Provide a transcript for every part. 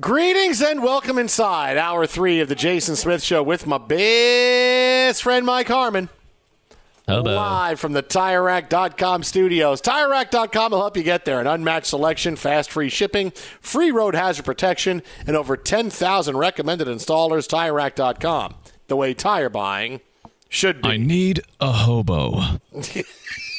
Greetings and welcome inside hour three of the Jason Smith Show with my best friend Mike Harmon. Hello. Live from the TireRack.com studios. TireRack.com will help you get there. An unmatched selection, fast free shipping, free road hazard protection, and over 10,000 recommended installers. TireRack.com. The way tire buying should be. I need a hobo.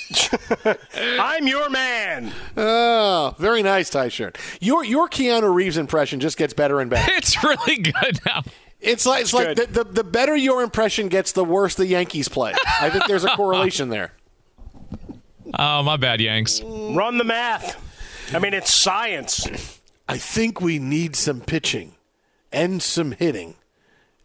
I'm your man. Oh, very nice tie shirt. Your your Keanu Reeves impression just gets better and better. It's really good now. It's like it's like the, the, the better your impression gets, the worse the Yankees play. I think there's a correlation there. Oh, my bad, Yanks. Run the math. I mean, it's science. I think we need some pitching and some hitting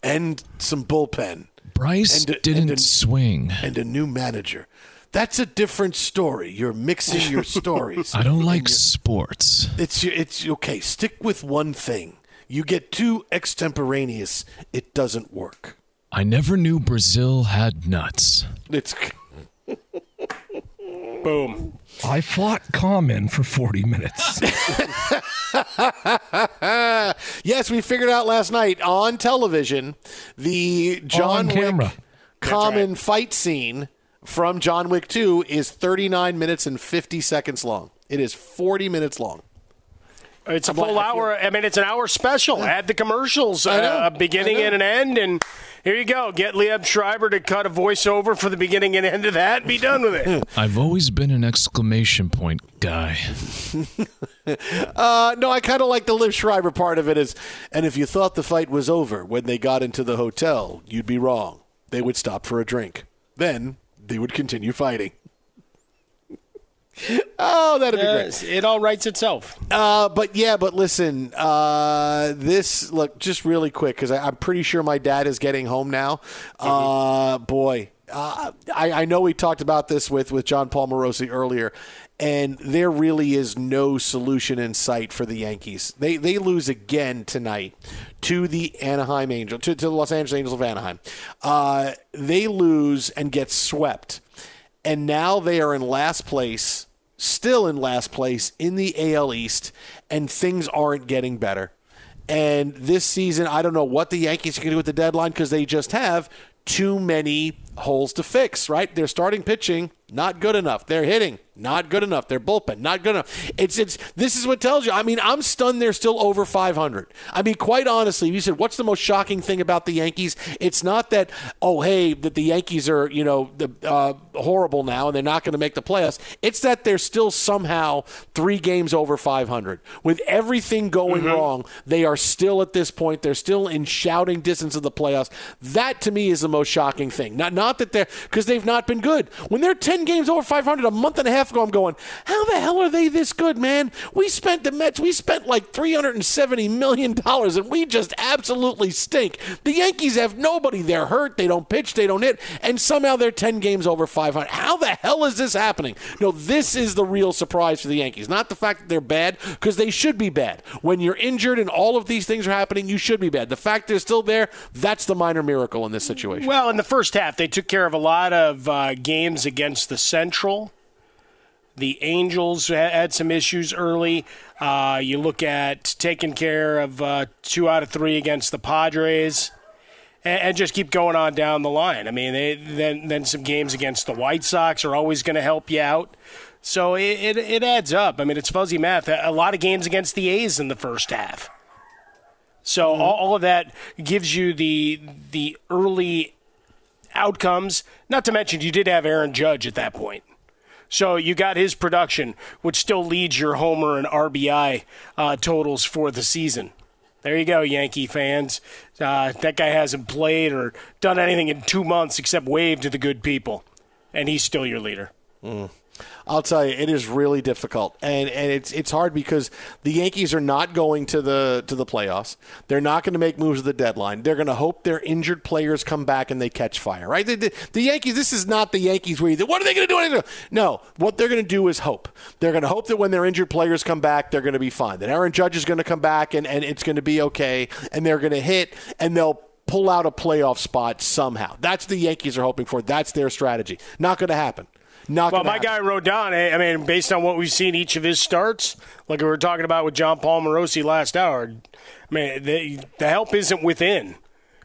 and some bullpen Bryce And- and- didn't and- swing. and a new manager. That's a different story. You're mixing your stories. I don't like sports. It's it's okay. Stick with one thing. You get too extemporaneous, it doesn't work. I never knew Brazil had nuts. It's Boom. I fought Common for 40 minutes. yes, we figured out last night on television the John On camera. Wick common fight scene from John Wick 2 is 39 minutes and 50 seconds long. It is 40 minutes long. It's a I'm like- full I feel- hour. I mean, it's an hour special. Add the commercials, uh, a beginning and an end, and here you go. Get Liev Schreiber to cut a voiceover for the beginning and end of that. Be done with it. I've always been an exclamation point guy. Uh, no, I kind of like the Liev Schreiber part of it is, and if you thought the fight was over when they got into the hotel, you'd be wrong. They would stop for a drink. Then they would continue fighting. oh, that'd be great. Yes, it all writes itself. Uh, but yeah, but listen, uh, this look just really quick because I'm pretty sure my dad is getting home now. Uh, boy, uh, I, I know we talked about this with with Jon Paul Morosi earlier, and there really is no solution in sight for the Yankees. They they lose again tonight to the Anaheim Angel to, to the Los Angeles Angels of Anaheim. Uh, they lose and get swept, and now they are in last place, still in last place in the AL East, and things aren't getting better. And this season, I don't know what the Yankees are going to do with the deadline because they just have too many holes to fix, right? They're starting pitching not good enough. They're hitting not good enough. Their bullpen not good enough. It's it's this is what tells you. I mean, I'm stunned they're still over 500. I mean, quite honestly, you said what's the most shocking thing about the Yankees? It's not that oh hey that the Yankees are you know the, uh, horrible now and they're not going to make the playoffs. It's that they're still somehow three games over 500 with everything going Mm-hmm. wrong. They are still at this point. They're still in shouting distance of the playoffs. That to me is the most shocking thing. Not not that they're because they've not been good. When they're 10 games over 500 a month and a half ago, I'm going, how the hell are they this good, man? We spent the Mets. We spent like 370 million dollars, and we just absolutely stink. The Yankees have nobody. They're hurt. They don't pitch. They don't hit, and somehow they're 10 games over 500. How the hell is this happening? No, this is the real surprise for the Yankees. Not the fact that they're bad, because they should be bad. When you're injured and all of these things are happening, you should be bad. The fact they're still there, that's the minor miracle in this situation. Well, in the first half, they took care of a lot of uh, games against the Central. The Angels had some issues early. Uh, you look at taking care of uh, two out of three against the Padres, and, and just keep going on down the line. I mean, they, then then some games against the White Sox are always going to help you out. So it, it it adds up. I mean, it's fuzzy math. A lot of games against the A's in the first half. So all, all of that gives you the the early outcomes. Not to mention, you did have Aaron Judge at that point. So you got his production, which still leads your homer and RBI uh, totals for the season. There you go, Yankee fans. Uh, that guy hasn't played or done anything in two months except wave to the good people, and he's still your leader. I'll tell you, it is really difficult, and and it's it's hard because the Yankees are not going to the to the playoffs. They're not going to make moves at the deadline. They're going to hope their injured players come back and they catch fire. Right? The, the, the Yankees. This is not the Yankees where you what are they going to do? No, what they're going to do is hope. They're going to hope that when their injured players come back, they're going to be fine. That Aaron Judge is going to come back and and it's going to be okay, and they're going to hit and they'll pull out a playoff spot somehow. That's the Yankees are hoping for. That's their strategy. Not going to happen. Not Well, my happen. guy wrote down. eh, I mean, based on what we've seen each of his starts, like we were talking about with Jon Paul Morosi last hour. I mean, the, the help isn't within.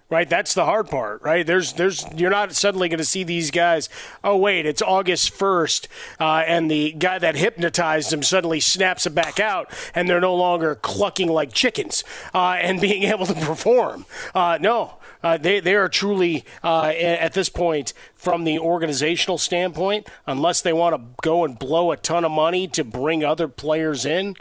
Right, that's the hard part. Right, there's, there's, you're not suddenly going to see these guys. Oh wait, it's August first, uh, and the guy that hypnotized them suddenly snaps it back out, and they're no longer clucking like chickens uh, and being able to perform. Uh, no, uh, they they are truly uh, at this point from the organizational standpoint, unless they want to go and blow a ton of money to bring other players in,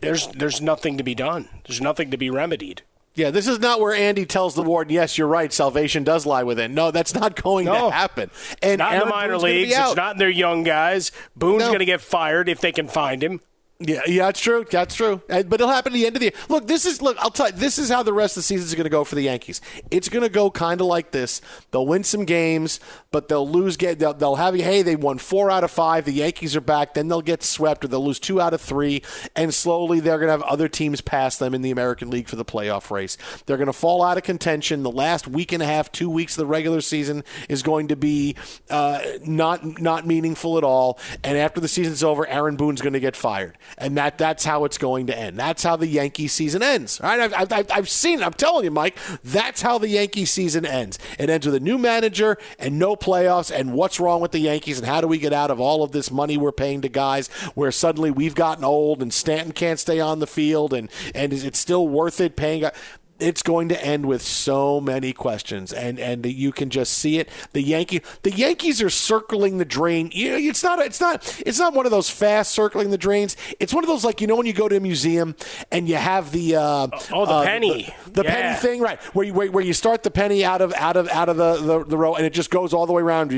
there's there's nothing to be done. There's nothing to be remedied. Yeah, this is not where Andy tells the warden, "Yes, you're right. Salvation does lie within." No, that's not going No. to happen. And Not in the minor Boone's leagues. It's not in their young guys. Boone's No. going to get fired if they can find him. Yeah, yeah, that's true. That's true. But it'll happen at the end of the year. Look, this is look. I'll tell you. This is how the rest of the season is going to go for the Yankees. It's going to go kind of like this. They'll win some games, but they'll lose. Get they'll, they'll have you hey, they won four out of five. The Yankees are back. Then they'll get swept, or they'll lose two out of three, and slowly they're going to have other teams pass them in the American League for the playoff race. They're going to fall out of contention. The last week and a half, two weeks of the regular season is going to be uh, not not meaningful at all. And after the season's over, Aaron Boone's going to get fired, and that that's how it's going to end. That's how the Yankee season ends. All right, I've, I've- I've, seen it. I'm telling you, Mike. That's how the Yankee season ends. It ends with a new manager and no playoffs. And what's wrong with the Yankees? And how do we get out of all of this money we're paying to guys where suddenly we've gotten old and Stanton can't stay on the field and and is it still worth it paying? It's going to end with so many questions, and and you can just see it. The Yankee, the Yankees are circling the drain. You know, it's not, it's not, it's not one of those fast circling the drains. It's one of those like you know when you go to a museum and you have the uh, Oh, the uh, penny. the, the Yeah. penny thing, right? Where you where, where you start the penny out of out of out of the, the the row, and it just goes all the way around.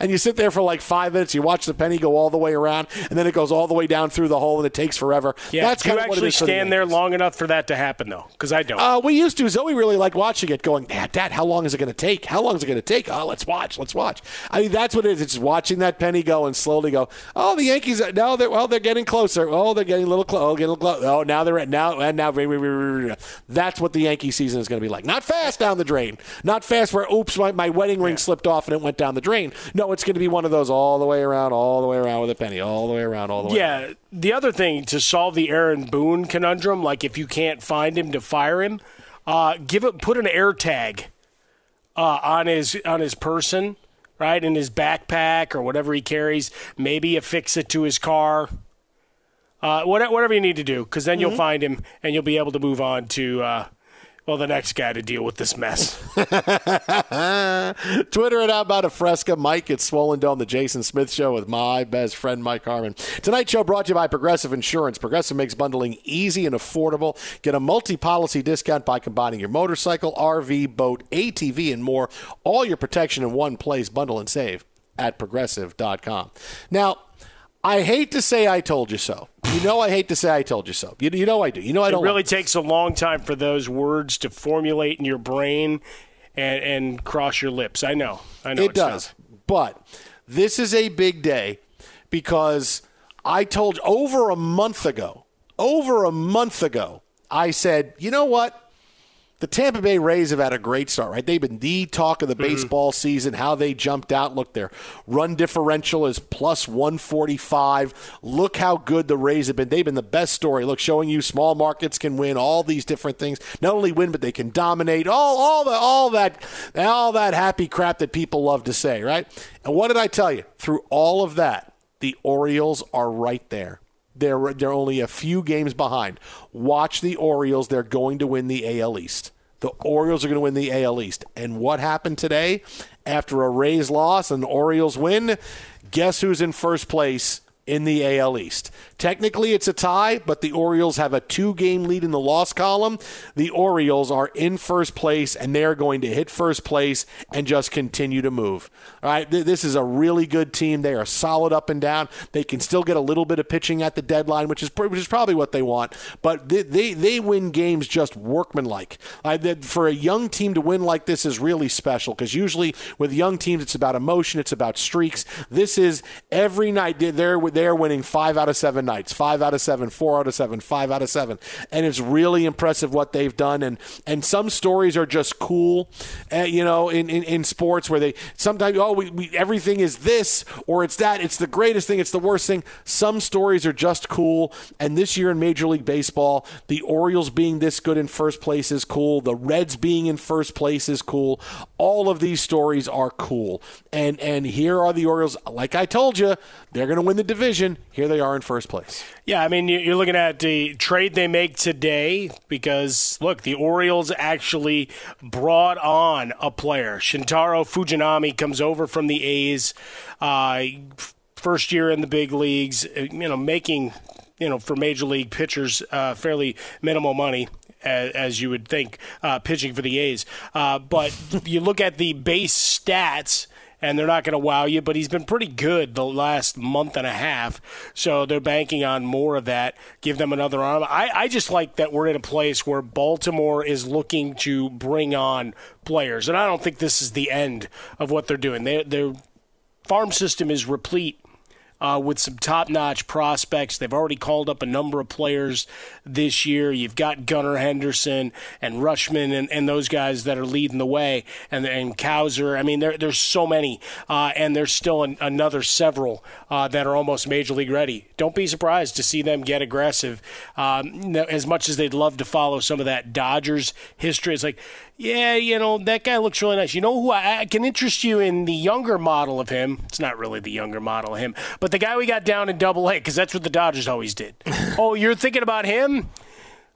And you sit there for like five minutes. You watch the penny go all the way around, and then it goes all the way down through the hole, and it takes forever. Yeah, That's you kind of what it actually is the stand there long enough for that that to happen though? Because I don't. Uh, we used to. Zoe really liked watching it. Going, Dad, Dad, how long is it going to take? How long is it going to take? Oh, let's watch. Let's watch. I mean, that's what it is. It's watching that penny go and slowly go. Oh, the Yankees. are- No, they're well. They're getting closer. Oh, they're getting a little close. Oh, getting a little close. Oh, now they're at now and now. That's what the Yankee season is going to be like. Not fast down the drain. Not fast where oops, my, my wedding ring slipped off and it went down the drain. No, it's going to be one of those all the way around, all the way around with a penny, all the way around, all the way. Yeah, the other thing to solve the Aaron Boone conundrum, like if you can't find him to fire him, uh, give it put an air tag uh, on his on his person, right in his backpack or whatever he carries. Maybe affix it to his car. Uh, whatever you need to do, because then you'll find him and you'll be able to move on to uh, well the next guy to deal with this mess. Twitter it out about a fresca. Mike, it's Swollen Dome, the Jason Smith Show with my best friend, Mike Harmon. Tonight's show brought to you by Progressive Insurance. Progressive makes bundling easy and affordable. Get a multi policy discount by combining your motorcycle, RV, boat, ATV, and more. All your protection in one place. Bundle and save at progressive.com. Now, I hate to say I told you so. You know I hate to say I told you so. You, you know I do. You know I don't It really like takes a long time for those words to formulate in your brain and, and cross your lips. I know. I know it does. tough. But this is a big day because I told over a month ago, over a month ago, I said, you know what? The Tampa Bay Rays have had a great start, right? They've been the talk of the mm-hmm. baseball season, how they jumped out. Look, their run differential is plus 145. Look how good the Rays have been. They've been the best story. Look, showing you small markets can win all these different things. Not only win, but they can dominate. All, all, the, all that, all that happy crap that people love to say, right? And what did I tell you? Through all of that, the Orioles are right there. They're, they're only a few games behind. Watch the Orioles. They're going to win the AL East. The Orioles are going to win the AL East. And what happened today after a Rays loss and Orioles win? Guess who's in first place in the AL East? Technically, it's a tie, but the Orioles have a two game lead in the loss column. The Orioles are in first place, and they're going to hit first place and just continue to move. All right, th- this is a really good team. They are solid up and down. They can still get a little bit of pitching at the deadline, which is pr- which is probably what they want. But they they, they win games just workmanlike. I, that for a young team to win like this is really special because usually with young teams it's about emotion, it's about streaks. This is every night they're they're winning five out of seven nights, five out of seven, four out of seven, five out of seven, and it's really impressive what they've done. And and some stories are just cool, uh, you know, in, in, in sports where they sometimes oh we, we everything is this or it's that, it's the greatest thing, it's the worst thing. Some stories are just cool, and this year in Major League Baseball, the Orioles being this good in first place is cool. The Reds being in first place is cool. All of these stories are cool, and and here are the Orioles. Like I told you, they're going to win the division. Here they are in first place. Yeah, I mean, you- you're looking at the trade they make today because, look, the Orioles actually brought on a player. Shintaro Fujinami comes over from the A's, uh, first year in the big leagues, uh, you know, making, you know, for major league pitchers, uh, fairly minimal money. As, as you would think, uh, pitching for the A's. Uh, but you look at the base stats, and they're not going to wow you, but he's been pretty good the last month and a half. So they're banking on more of that. Give them another arm. I, I just like that we're in a place where Baltimore is looking to bring on players, and I don't think this is the end of what they're doing. They, their farm system is replete. Uh, with some top-notch prospects, they've already called up a number of players this year. You've got Gunnar Henderson and Rutschman and, and those guys that are leading the way, and and Cowser. I mean, there, there's so many, uh, and there's still an, another several uh, that are almost major league ready. Don't be surprised to see them get aggressive. Um, as much as they'd love to follow some of that Dodgers history, it's like, yeah, you know, that guy looks really nice. You know who I, I can interest you in the younger model of him? It's not really the younger model of him, but the guy we got down in Double A, because that's what the Dodgers always did. oh, you're thinking about him?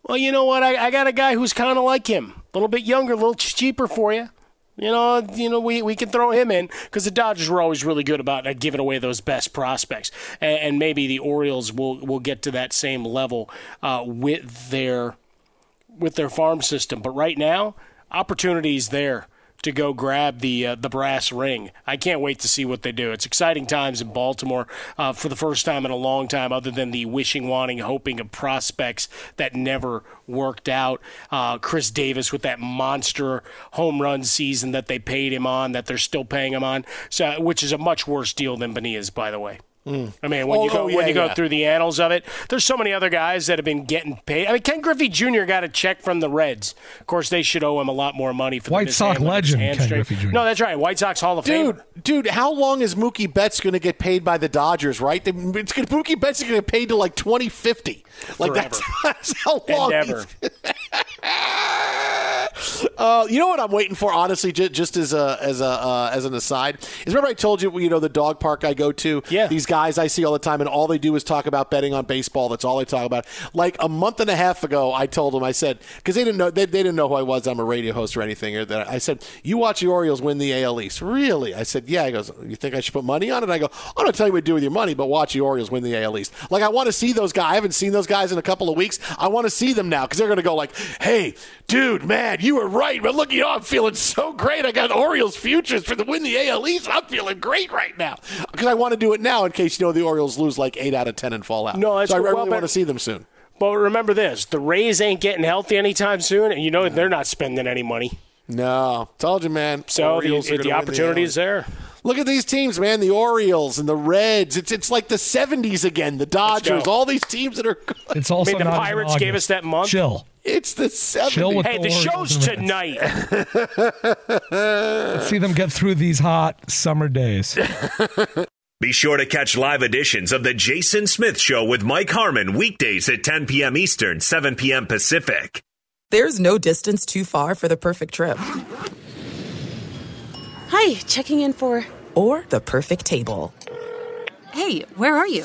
Well, you know what? I, I got a guy who's kind of like him, a little bit younger, a little cheaper for you. You know, you know, we, we can throw him in because the Dodgers were always really good about uh, giving away those best prospects, and, and maybe the Orioles will will get to that same level uh, with their with their farm system. But right now, opportunities there to go grab the uh, the brass ring. I can't wait to see what they do. It's exciting times in Baltimore uh, for the first time in a long time, other than the wishing, wanting, hoping of prospects that never worked out. Uh, Chris Davis with that monster home run season that they paid him on, that they're still paying him on, so which is a much worse deal than Bonilla's, by the way. Mm. I mean, when Oh, you go oh, when yeah, you go yeah. through the annals of it, there's so many other guys that have been getting paid. I mean, Ken Griffey Jr. got a check from the Reds. Of course, they should owe him a lot more money for White the Sox mishandling of his legend, Ken hamstring. Griffey Jr.. No, that's right. White Sox Hall of Fame. Dude, dude, how long is Mookie Betts going to get paid by the Dodgers? Right, They- it's gonna, Mookie Betts is going to get paid to like twenty fifty. Like that's, that's how long. And he's- ever. Uh, you know what I'm waiting for, honestly, just, just as a as a uh, as an aside, is remember I told you, you know, the dog park I go to. Yeah. These guys I see all the time, and all they do is talk about betting on baseball. That's all they talk about. Like a month and a half ago, I told them, I said, because they didn't know they, they didn't know who I was. I'm a radio host or anything. Or that I said, you watch the Orioles win the AL East. Really? I said, yeah. He goes, you think I should put money on it? I go, I'm not telling you what to do with your money, but watch the Orioles win the AL East. Like I want to see those guys. I haven't seen those guys in a couple of weeks. I want to see them now because they're going to go like, hey, dude, man, you were right. But look, you know, I'm feeling so great. I got Orioles futures for the win the AL East. I'm feeling great right now because I want to do it now in case you know the Orioles lose like eight out of ten and fall out. No, that's so I well, really but- want to see them soon. But remember this: the Rays ain't getting healthy anytime soon, and you know they're not spending any money. No, told you, man. So the, Orioles are the gonna opportunity AL is there. Look at these teams, man. The Orioles and the Reds. It's it's like the '70s again. The Dodgers. All these teams that are. Good. It's also I mean, the not Pirates gave us that month. Chill. It's the '70s. Chill with Hey, the the show's tonight. Let's see them get through these hot summer days. Be sure to catch live editions of The Jason Smith Show with Mike Harmon weekdays at 10 p.m. Eastern, 7 p.m. Pacific. There's no distance too far for the perfect trip. Hi, checking in for. Or the perfect table. Hey, where are you?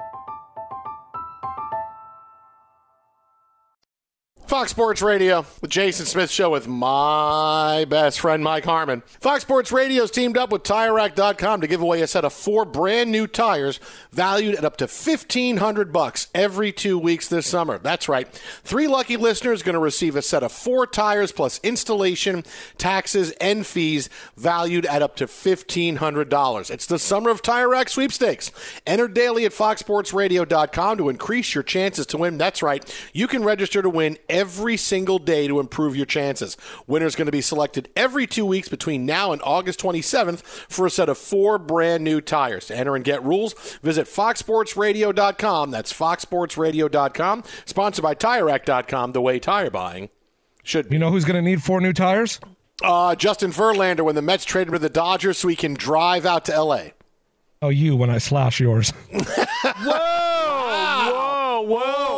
Fox Sports Radio, the Jason Smith Show with my best friend Mike Harmon. Fox Sports Radio's teamed up with TireRack.com to give away a set of four brand new tires valued at up to fifteen hundred bucks every two weeks this summer. That's right. Three lucky listeners going to receive a set of four tires plus installation, taxes, and fees valued at up to fifteen hundred dollars. It's the Summer of Tire Rack sweepstakes. Enter daily at FoxSportsRadio.com to increase your chances to win. That's right. You can register to win every every single day to improve your chances. Winners going to be selected every two weeks between now and August 27th for a set of four brand new tires. To enter and get rules, visit foxsportsradio.com. That's foxsportsradio.com. Sponsored by TireRack.com, the way tire buying should be. You know who's going to need four new tires? Uh, Justin Verlander when the Mets traded him to the Dodgers so he can drive out to L.A. Oh, you when I slash yours. Whoa, whoa, I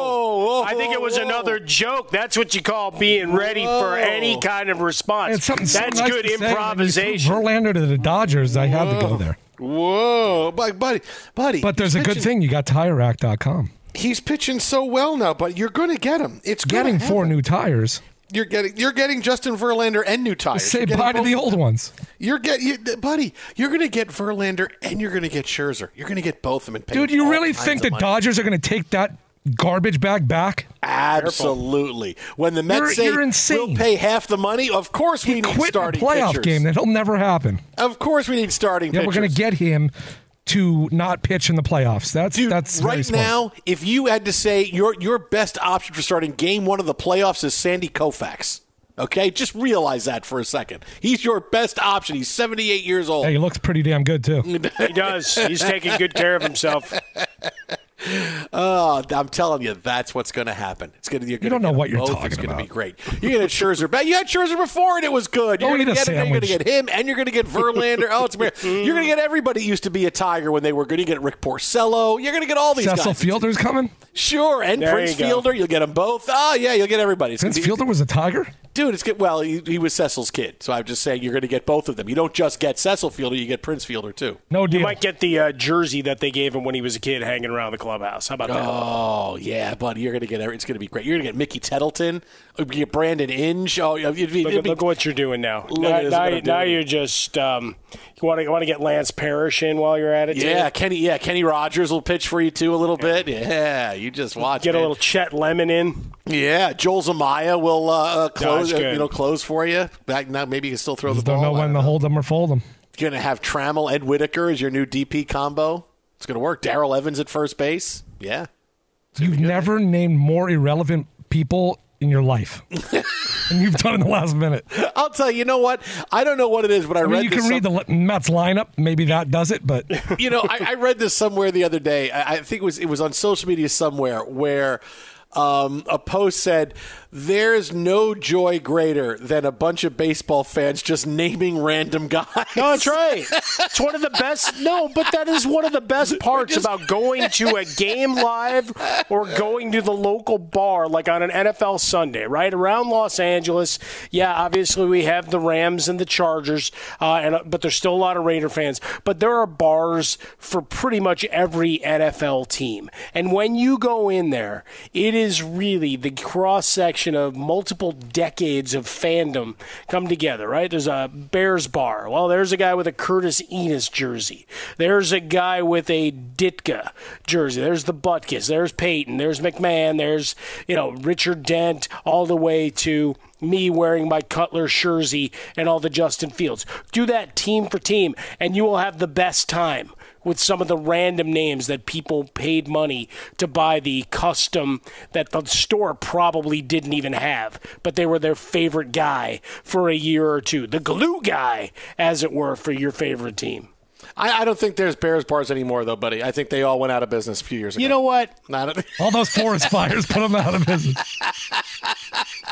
think it was another joke. That's what you call being ready for any kind of response. It's something so That's nice good to say, and then you threw improvisation. Verlander to the Dodgers. I had to go there. Whoa, buddy, buddy, buddy. But there's a he's good thing. You got TireRack.com. He's pitching so well now, but you're going to get him. It's gonna Getting four new tires. You're getting you're getting Justin Verlander and new tires. Say You're bye to the old ones. You're get you, buddy. You're going to get Verlander and you're going to get Scherzer. You're going to get both of them. And pay Dude, you really think the money. Dodgers are going to take that garbage bag back? Absolutely. When the Mets You're- say you're insane. we'll pay half the money, of course we need Quit a starting playoff pitchers. game. That'll never happen. Of course we need starting Yeah, pitchers. we're going to get him to not pitch in the playoffs. That's Dude, that's right smart. now, if you had to say your your best option for starting game one of the playoffs is Sandy Koufax. Okay, just realize that for a second. He's your best option. He's 78 years old. Hey, he looks pretty damn good too. He does. He's taking good care of himself. Oh, I'm telling you, that's what's going to happen. It's going to. You're You gonna don't know what you're both. talking It's going to be great. You're going to get Scherzer back. You had Scherzer before, and it was good. You're going to get him. You're going to get him, and you're going to get Verlander. oh, it's amazing. You're going to get everybody who used to be a Tiger when they were good. You get Rick Porcello. You're going to get all these Cecil guys. Fielder's coming. Sure, and There Prince you. Fielder. You'll get them both. Oh yeah, you'll get everybody. It's Prince be- Fielder was a Tiger. Dude, it's good. Well, he, he was Cecil's kid, so I'm just saying you're going to get both of them. You don't just get Cecil Fielder, you get Prince Fielder too. No dude. You might get the uh, jersey that they gave him when he was a kid hanging around the clubhouse. How about that? Oh yeah, buddy, you're going to get. every- It's going to be great. You're going to get Mickey Tettleton. You get Brandon Inge. Oh, it'd be, Look, it'd at- be- look what you're doing now. Look now, now, what now you're just um, you want to want to get Lance Parrish in while you're at it. too? yeah, Kenny. Yeah, Kenny Rogers will pitch for you too a little bit. Yeah, you just watch. Get a little Chet Lemon in. Yeah, Joel Zumaya will uh, uh, close. that's uh, you know, close for you. Back now, maybe you can still throw Just the don't ball. know when to hold them or fold them. You're going to have Trammell, Ed Whitaker as your new DP combo. It's going to work. Darrell Evans at first base. Yeah. You've never named more irrelevant people in your life, and you've done in the last minute. I'll tell you, you know what? I don't know what it is, but I, I mean, read you can read the some- li- Mets lineup. Maybe that does it, but you know, I, I read this somewhere the other day. I, I think it was it was on social media somewhere where um, a post said, "There's no joy greater than a bunch of baseball fans just naming random guys." No, that's right. It's one of the best. No, but that is one of the best parts about going to a game live or going to the local bar, like on an NFL Sunday, right around Los Angeles. Yeah, obviously we have the Rams and the Chargers, uh, and but there's still a lot of Raider fans. But there are bars for pretty much every NFL team, and when you go in there, it is really the cross section of multiple decades of fandom come together. Right? There's a Bears bar. Well, there's a guy with a Curtis Enis jersey. There's a guy with a Ditka jersey. There's the Butkus. There's Peyton. There's McMahon. There's you know Richard Dent, all the way to me wearing my Cutler jersey and all the Justin Fields. Do that team for team, and you will have the best time with some of the random names that people paid money to buy the custom that the store probably didn't even have, but they were their favorite guy for a year or two. The glue guy, as it were, for your favorite team. I, I don't think there's Bears bars anymore, though, buddy. I think they all went out of business a few years ago. You know what? Not a- all those forest fires put them out of business.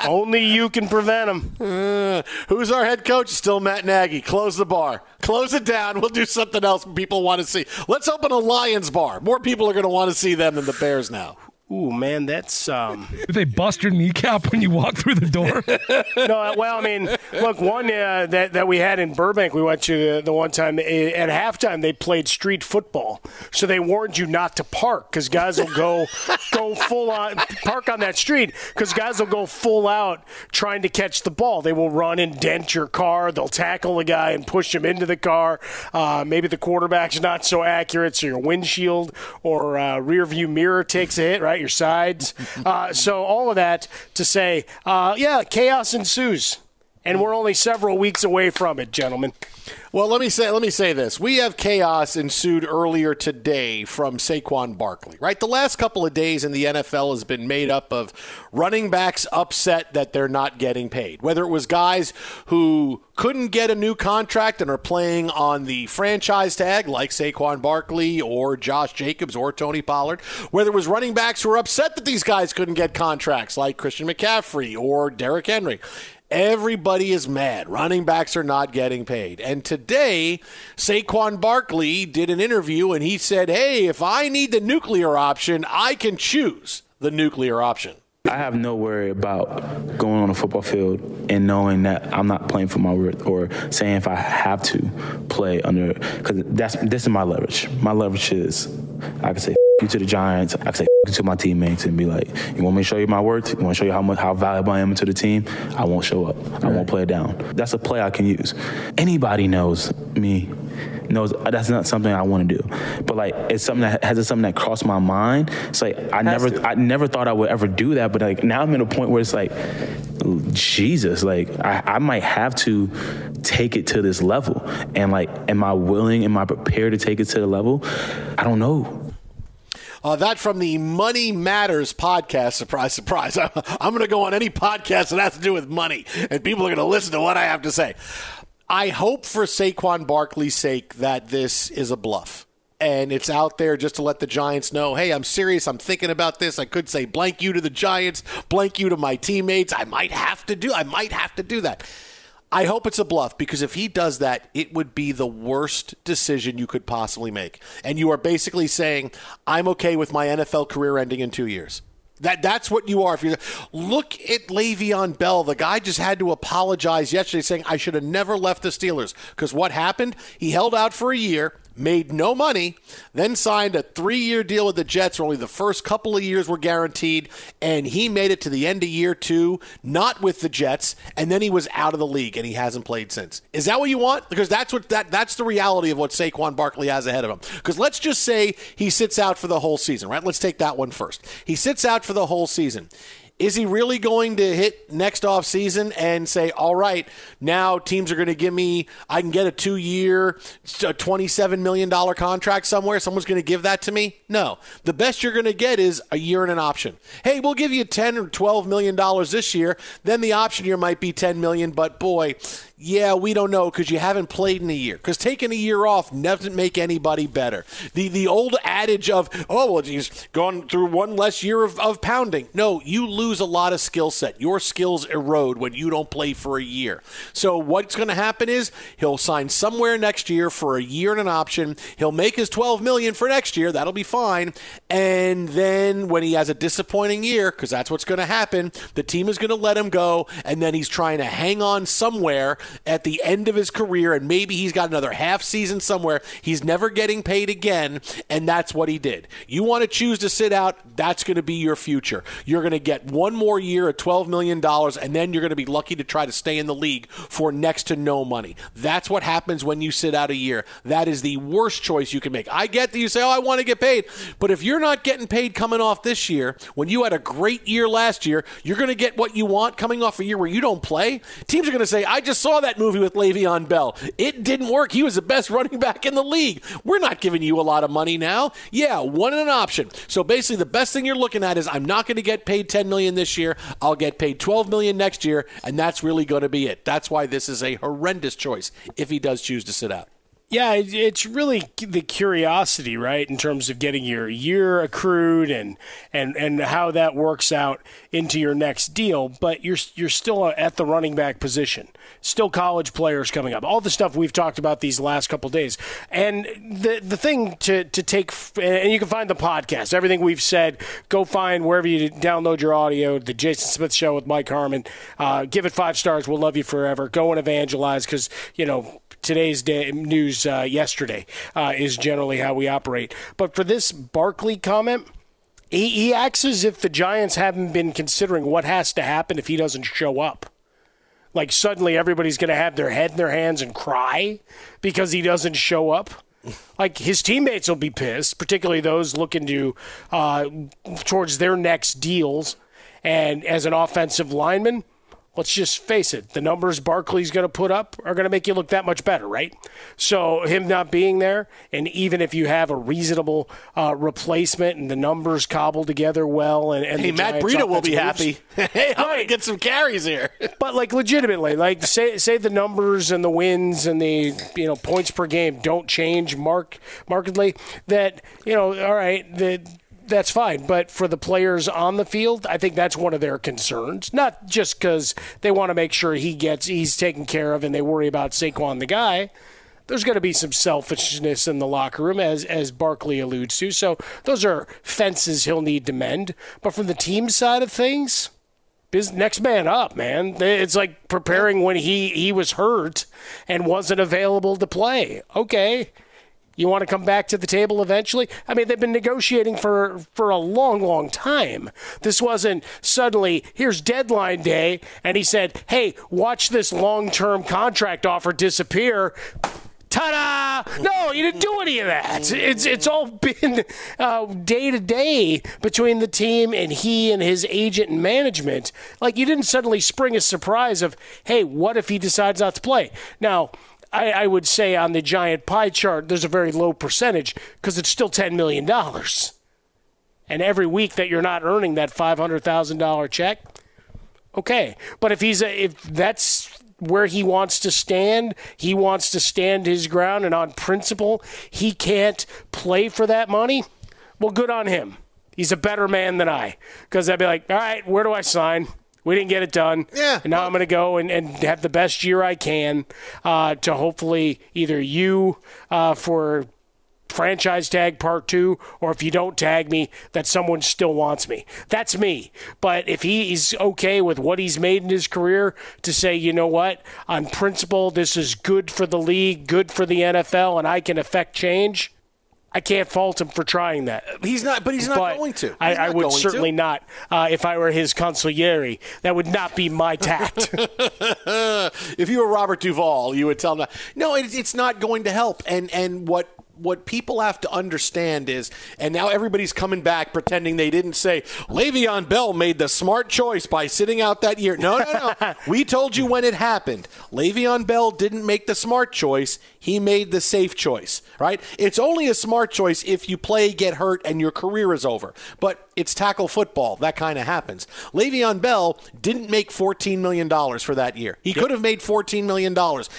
Only you can prevent them. Uh, who's our head coach? Still Matt Nagy. Close the bar. Close it down. We'll do something else people want to see. Let's open a Lions bar. More people are going to want to see them than the Bears now. Ooh, man, that's um. Did they bust your kneecap when you walk through the door? no, well, I mean, look, one uh, that that we had in Burbank, we went to the, the one time eh, at halftime they played street football, so they warned you not to park because guys will go go full on park on that street because guys will go full out trying to catch the ball. They will run and dent your car. They'll tackle the guy and push him into the car. Uh, maybe the quarterback's not so accurate, so your windshield or uh, rear view mirror takes a hit, right? Your sides. Uh, so all of that to say, uh, yeah, chaos ensues. And we're only several weeks away from it, gentlemen. Well, let me say let me say this. We have chaos ensued earlier today from Saquon Barkley. Right? The last couple of days in the NFL has been made up of running backs upset that they're not getting paid. Whether it was guys who couldn't get a new contract and are playing on the franchise tag like Saquon Barkley or Josh Jacobs or Tony Pollard, whether it was running backs who were upset that these guys couldn't get contracts like Christian McCaffrey or Derrick Henry. Everybody is mad. Running backs are not getting paid. And today, Saquon Barkley did an interview and he said, Hey, if I need the nuclear option, I can choose the nuclear option. I have no worry about going on a football field and knowing that I'm not playing for my worth or saying if I have to play under because that's this is my leverage. My leverage is I can say you to the Giants. I can say to my teammates and be like, you want me to show you my worth? You want to show you how much how valuable I am to the team? I won't show up. I won't play it down. That's a play I can use. Anybody knows me knows uh, that's not something I want to do. But like it's something that has something that crossed my mind. It's like I never to. I never thought I would ever do that. But like now I'm in a point where it's like Jesus, like I, I might have to take it to this level. And like, am I willing? Am I prepared to take it to the level? I don't know. Uh, that from the Money Matters podcast. Surprise, surprise. I'm going to go on any podcast that has to do with money, and people are going to listen to what I have to say. I hope for Saquon Barkley's sake that this is a bluff. And it's out there just to let the Giants know, hey, I'm serious. I'm thinking about this. I could say blank you to the Giants, blank you to my teammates. I might have to do. I might have to do that. I hope it's a bluff because if he does that, it would be the worst decision you could possibly make. And you are basically saying, I'm okay with my NFL career ending in two years. That that's what you are. If you look at Le'Veon Bell, the guy just had to apologize yesterday, saying I should have never left the Steelers because what happened? He held out for a year made no money, then signed a three year deal with the Jets where only the first couple of years were guaranteed, and he made it to the end of year two, not with the Jets, and then he was out of the league and he hasn't played since. Is that what you want? Because that's what that that's the reality of what Saquon Barkley has ahead of him. Because let's just say he sits out for the whole season, right? Let's take that one first. He sits out for the whole season. Is he really going to hit next off season and say, all right, now teams are going to give me, I can get a two year, $27 million contract somewhere? Someone's going to give that to me? No. The best you're going to get is a year and an option. Hey, we'll give you 10 or $12 million this year. Then the option year might be 10 million, but boy, yeah, we don't know because you haven't played in a year. Because taking a year off doesn't make anybody better. The the old adage of, oh, well, he's gone through one less year of, of pounding. No, you lose a lot of skill set. Your skills erode when you don't play for a year. So what's going to happen is he'll sign somewhere next year for a year and an option. He'll make his 12 million for next year. That'll be fine. And then when he has a disappointing year, because that's what's going to happen, the team is going to let him go, and then he's trying to hang on somewhere at the end of his career, and maybe he's got another half season somewhere. He's never getting paid again, and that's what he did. You want to choose to sit out, that's going to be your future. You're going to get one more year at $12 million, and then you're going to be lucky to try to stay in the league for next to no money. That's what happens when you sit out a year. That is the worst choice you can make. I get that you say, oh, I want to get paid, but if you're not getting paid coming off this year, when you had a great year last year, you're going to get what you want coming off a year where you don't play. Teams are going to say, I just saw that movie with Le'Veon Bell. It didn't work. He was the best running back in the league. We're not giving you a lot of money now. Yeah, one and an option. So basically, the best thing you're looking at is I'm not going to get paid 10 million this year. I'll get paid 12 million next year, and that's really going to be it. That's why this is a horrendous choice if he does choose to sit out. Yeah, it's really the curiosity, right, in terms of getting your year accrued and and and how that works out into your next deal. But you're you're still at the running back position, still college players coming up, all the stuff we've talked about these last couple days. And the the thing to to take, and you can find the podcast, everything we've said. Go find wherever you download your audio, the Jason Smith Show with Mike Harmon. Uh, give it five stars. We'll love you forever. Go and evangelize because you know today's day, news uh, yesterday uh, is generally how we operate. But for this Barkley comment, he, he acts as if the Giants haven't been considering what has to happen if he doesn't show up. Like suddenly everybody's going to have their head in their hands and cry because he doesn't show up. Like his teammates will be pissed, particularly those looking to uh, towards their next deals. And as an offensive lineman, let's just face it, the numbers Barkley's going to put up are going to make you look that much better, right? So him not being there, and even if you have a reasonable uh, replacement and the numbers cobbled together well, and, and Hey, the Matt Breida will be offensive happy. moves- hey, I'm gonna get some carries here. but like legitimately, like say say the numbers and the wins and the you know points per game don't change mark markedly. That you know, all right, that that's fine. But for the players on the field, I think that's one of their concerns. Not just because they want to make sure he gets he's taken care of and they worry about Saquon the guy. There's going to be some selfishness in the locker room, as as Barkley alludes to. So those are fences he'll need to mend. But from the team side of things, next man up, man. It's like preparing when he he was hurt and wasn't available to play. Okay. You want to come back to the table eventually? I mean, they've been negotiating for for a long, long time. This wasn't suddenly here's deadline day and he said, "Hey, watch this long-term contract offer disappear." Ta-da! No, you didn't do any of that. It's it's all been day to day between the team and he and his agent and management. Like you didn't suddenly spring a surprise of, hey, what if he decides not to play? Now, I, I would say on the giant pie chart, there's a very low percentage because it's still ten million dollars, and every week that you're not earning that five hundred thousand dollar check, okay. But if he's a, if that's where he wants to stand, he wants to stand his ground, and on principle, he can't play for that money. Well, good on him. He's a better man than I because I'd be like, all right, where do I sign? We didn't get it done. Yeah. And now I'm going to go and, and have the best year I can uh, to hopefully either you uh, for franchise tag part two, or if you don't tag me, that someone still wants me. That's me. But if he is okay with what he's made in his career to say, you know what, on principle, this is good for the league, good for the NFL, and I can affect change. I can't fault him for trying that. He's not, but he's not But going to. He's I, I would going to. certainly not. Uh, if I were his consigliere, that would not be my tact. if you were Robert Duvall, you would tell him, that. no, it, it's not going to help. And and what what people have to understand is, and now everybody's coming back pretending they didn't say Le'Veon Bell made the smart choice by sitting out that year. No, no, no. we told you when it happened. Le'Veon Bell didn't make the smart choice. He made the safe choice, right? It's only a smart choice if you play, get hurt, and your career is over. But it's tackle football. That kind of happens. Le'Veon Bell didn't make $14 million for that year. He could have made $14 million.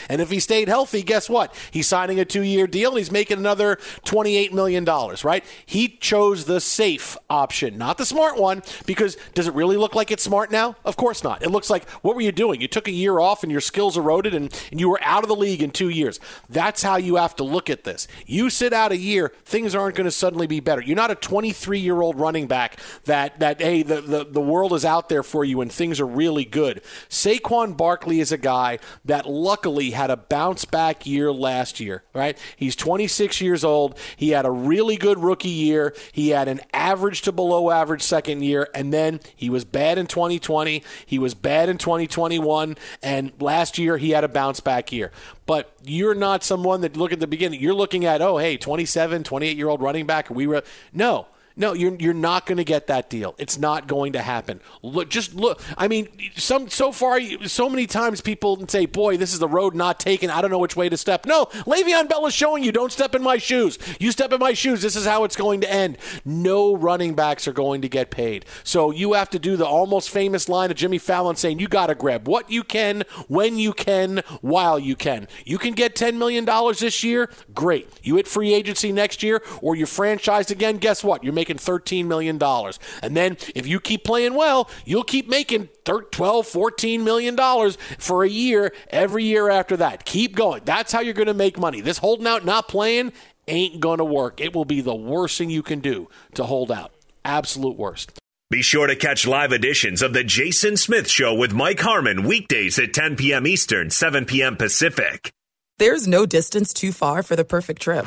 And if he stayed healthy, guess what? He's signing a two year deal and he's making another $28 million, right? He chose the safe option, not the smart one, because does it really look like it's smart now? Of course not. It looks like, what were you doing? You took a year off and your skills eroded and, and you were out of the league in two years. That's how you have to look at this. You sit out a year, things aren't going to suddenly be better. You're not a 23 year old running back that, that hey, the, the, the world is out there for you and things are really good. Saquon Barkley is a guy that luckily had a bounce back year last year, right? He's 26 years old. He had a really good rookie year. He had an average to below average second year, and then he was bad in 2020. He was bad in 2021, and last year he had a bounce back year. But you're not someone that look at the beginning. You're looking at, oh, hey, 27, 28 year old running back. We re-? no. No, you're you're not going to get that deal. It's not going to happen. Look, just look. I mean, some so far, so many times people say, "Boy, this is the road not taken. I don't know which way to step." No, Le'Veon Bell is showing you, "Don't step in my shoes. You step in my shoes. This is how it's going to end." No running backs are going to get paid. So you have to do the almost famous line of Jimmy Fallon saying, "You got to grab what you can, when you can, while you can." You can get ten million dollars this year. Great. You hit free agency next year, or you're franchised again. Guess what? You're making $13 million. And then if you keep playing well, you'll keep making 12, 14 million dollars for a year every year after that. Keep going. That's how you're going to make money. This holding out, not playing, ain't going to work. It will be the worst thing you can do to hold out. Absolute worst. Be sure to catch live editions of The Jason Smith Show with Mike Harmon weekdays at 10 p.m. Eastern, 7 p.m. Pacific. There's no distance too far for the perfect trip.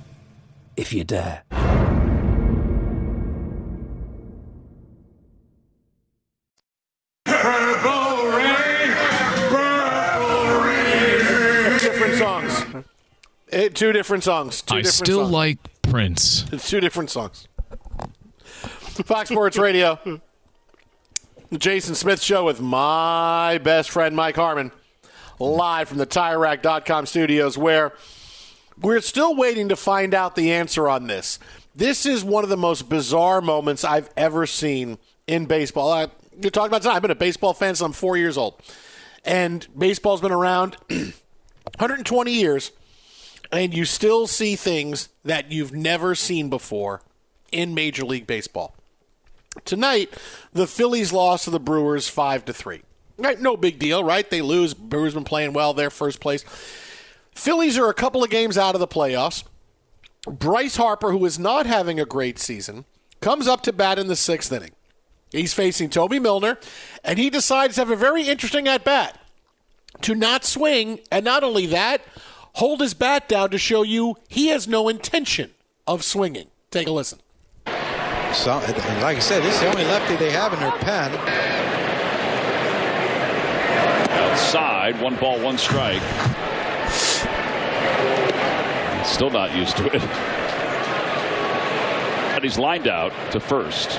if you dare. different songs. Eh, two different songs. Two I different still songs. like Prince. It's two different songs. Fox Sports Radio. The Jason Smith Show with my best friend Mike Harmon, live from the TireRack.com studios, where we're still waiting to find out the answer on this. This is one of the most bizarre moments I've ever seen in baseball. I, you're talking about tonight. I've been a baseball fan since I'm four years old, and baseball's been around 120 years, and you still see things that you've never seen before in Major League Baseball. Tonight, the Phillies lost to the Brewers five to three. Right, no big deal, right? They lose. Brewers been playing well. They're first place. Phillies are a couple of games out of the playoffs. Bryce Harper, who is not having a great season, comes up to bat in the sixth inning. He's facing Hoby Milner, and he decides to have a very interesting at bat to not swing, and not only that, hold his bat down to show you he has no intention of swinging. Take a listen. So, and like I said, this is the only lefty they have in their pen. Outside, one ball, one strike. Still not used to it. And he's lined out to first.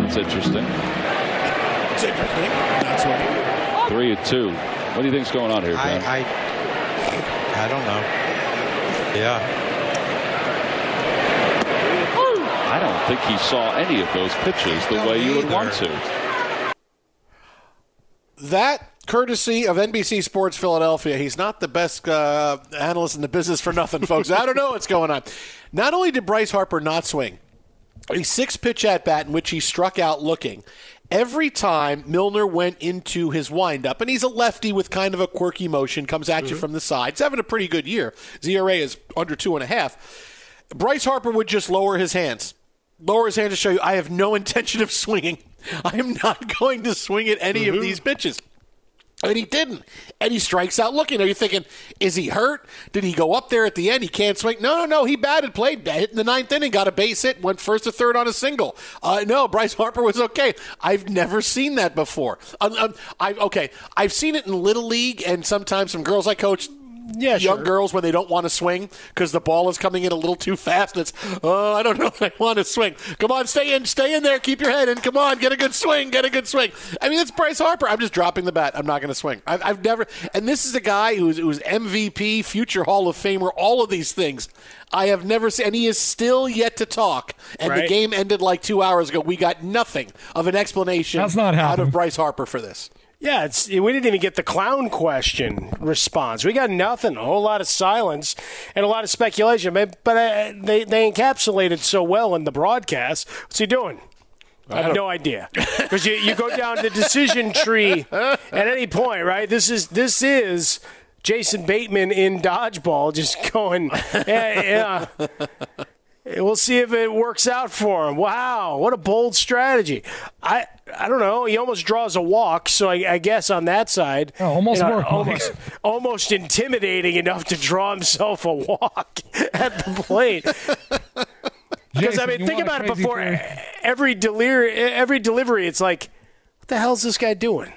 That's interesting. It's interesting. That's right. Three and two. What do you think's going on here, I, John? I, I don't know. Yeah. I don't think he saw any of those pitches the No, way you would neither. want to. That courtesy of NBC Sports Philadelphia. He's not the best uh, analyst in the business for nothing, folks. I don't know what's going on. Not only did Bryce Harper not swing, a six pitch at bat in which he struck out looking. Every time Milner went into his windup, and he's a lefty with kind of a quirky motion, comes at you from the side. He's having a pretty good year. ERA is under two and a half. Bryce Harper would just lower his hands. Lower his hand to show you, I have no intention of swinging. I am not going to swing at any of these pitches. And he didn't. And he strikes out looking. Are you thinking, is he hurt? Did he go up there at the end? He can't swing. No, no, no. He batted, played, hit in the ninth inning, got a base hit, went first to third on a single. Uh, no, Bryce Harper was okay. I've never seen that before. Um, um, I okay. I've seen it in little league, and sometimes some girls I coach Yeah, young sure. girls when they don't want to swing because the ball is coming in a little too fast. And it's oh, I don't know if I want to swing. Come on, stay in, stay in there, keep your head in. Come on, get a good swing, get a good swing. I mean, it's Bryce Harper. I'm just dropping the bat. I'm not going to swing. I've, I've never. And this is a guy who's who's MVP, future Hall of Famer, all of these things. I have never seen, and he is still yet to talk. And the game ended like two hours ago. We got nothing of an explanation That's not out of Bryce Harper for this. Yeah, it's we didn't even get the clown question response. We got nothing. A whole lot of silence and a lot of speculation. But, but uh, they they encapsulate it so well in the broadcast. What's he doing? I have no idea because you, you go down the decision tree at any point, right? This is this is Jason Bateman in dodgeball, just going, yeah, yeah. We'll see if it works out for him. Wow, what a bold strategy! I I don't know. He almost draws a walk, so I, I guess on that side, Oh, almost you know, Mike. almost almost intimidating enough to draw himself a walk at the plate. Because I mean, think about it before every delivery. Every delivery, it's like, what the hell's this guy doing?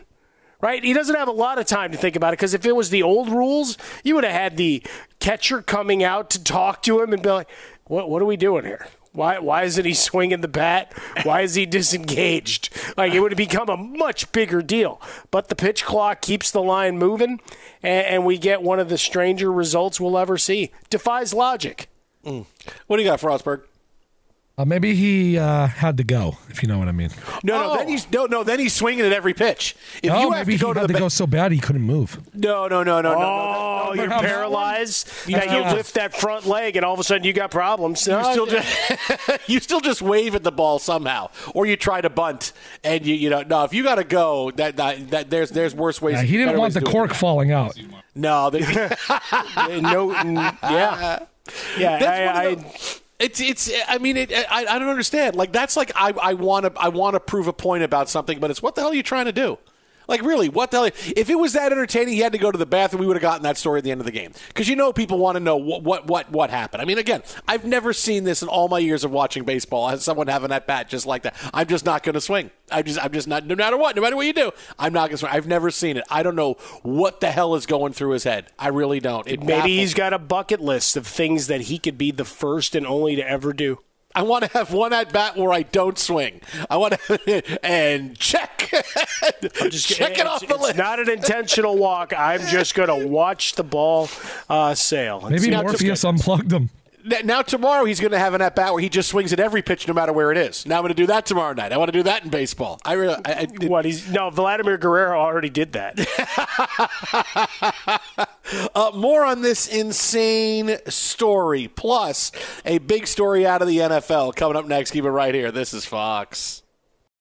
Right? He doesn't have a lot of time to think about it because if it was the old rules, you would have had the catcher coming out to talk to him and be like, "What? What are we doing here? Why? Why isn't he swinging the bat? Why is he disengaged? Like it would have become a much bigger deal. But the pitch clock keeps the line moving, and, and we get one of the stranger results we'll ever see. Defies logic. What do you got, Frostberg? Uh, maybe he uh, had to go, if you know what I mean. No, no, then he's no, no, then he's swinging at every pitch. If oh, you have maybe to go he to had the to ba- go so bad he couldn't move. no, no, no, no, no, Oh, no, you're Remember paralyzed. one? Yeah, you lift that front leg, and all of a sudden you got problems. You still just you still just wave at the ball somehow, or you try to bunt, and you you know no. If you got to go, that, that that there's there's worse ways. Yeah, he didn't want the of doing cork falling out. No, they, no, yeah, yeah. That's I, it's it's. I mean, it, I I don't understand. Like that's like I I want to I want to prove a point about something, but it's what the hell are you trying to do? Like really, what the hell? If it was that entertaining, he had to go to the bathroom. We would have gotten that story at the end of the game because you know people want to know what what what what happened. I mean, again, I've never seen this in all my years of watching baseball. As someone having that bat just like that, I'm just not going to swing. I just I'm just not. No matter what, no matter what you do, I'm not going to swing. I've never seen it. I don't know what the hell is going through his head. I really don't. It maybe baffles he's got a bucket list of things that he could be the first and only to ever do. I want to have one at bat where I don't swing. I want to and check. Just check it it's, off the it's list. not an intentional walk. I'm just going to watch the ball uh, sail. Maybe Now, Morpheus unplugged him. Now tomorrow he's going to have an at bat where he just swings at every pitch, no matter where it is. Now I'm going to do that tomorrow night. I want to do that in baseball. I really. I, I, What he's no Vladimir Guerrero already did that. Uh, more on this insane story, plus a big story out of the NFL coming up next. Keep it right here. This is Fox.